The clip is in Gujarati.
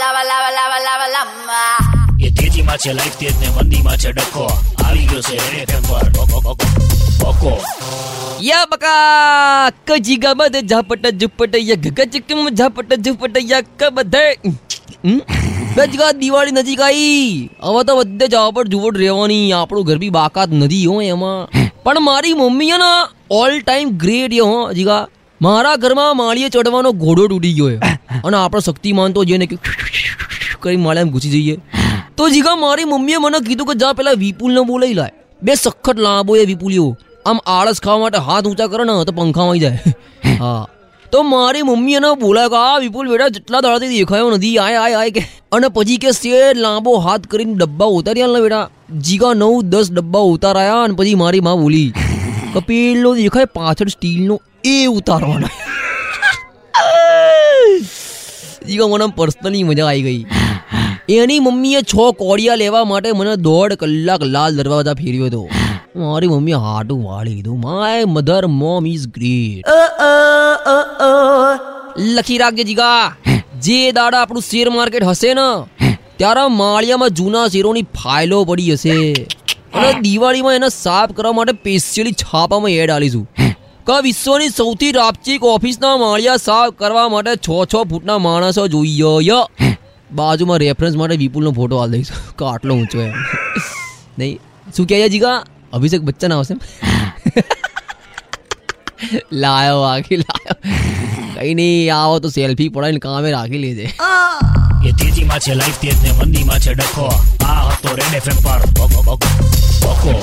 lava, લાવા લાવા લાવા lava. એ તેજીમાં છે લાઈફ તેજ ને મંદીમાં છે ડખો. આવી ગયો છે રેડ ટેમ્પર પર. બકો, યા બકા કજીગા બદ ઝાપટ ઝુપટ યા ગગજકમ ઝાપટ ઝુપટ યા ક બધે. ગજગા દિવાળી નજીક આવી હવે તો બધે જવા પર જુવડ રહેવાની. આપણું ઘર બી બાકાત નથી હો એમાં. પણ મારી મમ્મી હે ને ઓલ ટાઈમ ગ્રેટ હો જીગા મારા ઘરમાં માળીએ ચડવાનો ઘોડો તૂટી ગયો. અને આપણો શક્તિમાન તો જેને કરી માળે ઘૂસી જઈએ. તો જીગા મારી મમ્મીએ મને કીધું કે જા પેલા વિપુલને બોલાઈ લાય. બે સખત લાંબો એ વિપુલિયો આમ આળસ ખાવા માટે હાથ ઊંચા કરે ને તો પંખામાં આવી જાય. હા? તો મારી મમ્મી એને બોલાય કે આ વિપુલ બેટા જેટલા દાડાથી દેખાયો નથી આય આય આય કે. અને પછી કે શેર લાંબો હાથ કરીને ડબ્બા ઉતાર્યા ને બેટા. જીગા નવ દસ ડબ્બા ઉતારાયા અને પછી મારી માં બોલી કપિલ નો દેખાય પાછળ સ્ટીલનો એ ઉતારવાનો. જીગા મને પર્સનલી મજા આવી ગઈ. એની મમ્મીએ છ કોડિયા લેવા માટે મને દોઢ કલાક લાલ દરવાજા ફેર્યો હતો. મારી મમ્મીએ હાટું વાળી દીધું my mother mom is great લખી રાખજે જીગા. જે દાડા આપણું શેર માર્કેટ હશે ને ત્યારે માળિયામાં જૂના શેરોની ફાઇલો પડી હશે. અને દિવાળીમાં એને સાફ કરવા માટે સ્પેશિયલી છાપામાં એડ આલીશું. કે વિશ્વની સૌથી રાપચીક ઓફિસના માળિયા સાફ કરવા માટે છ છ ફૂટના માણસો જોઈએ બાજુમાં રેફરન્સ માટે વિપુલનો ફોટો હાલ દઈશ. કે આટલો ઊંચો એમ. નહીં. શું કહે જીગા? અભિષેક બચ્ચન આવશે લાયો આખી લાયો. કઈ નહીં આવો તો સેલ્ફી પડાવીને કામે રાખી લેજે. એ તેજીમાં છે લાઈફ તેજ ને મંદીમાં છે ડખો. આ હતો રેડ એફએમ પર. બકો, બકો, બકો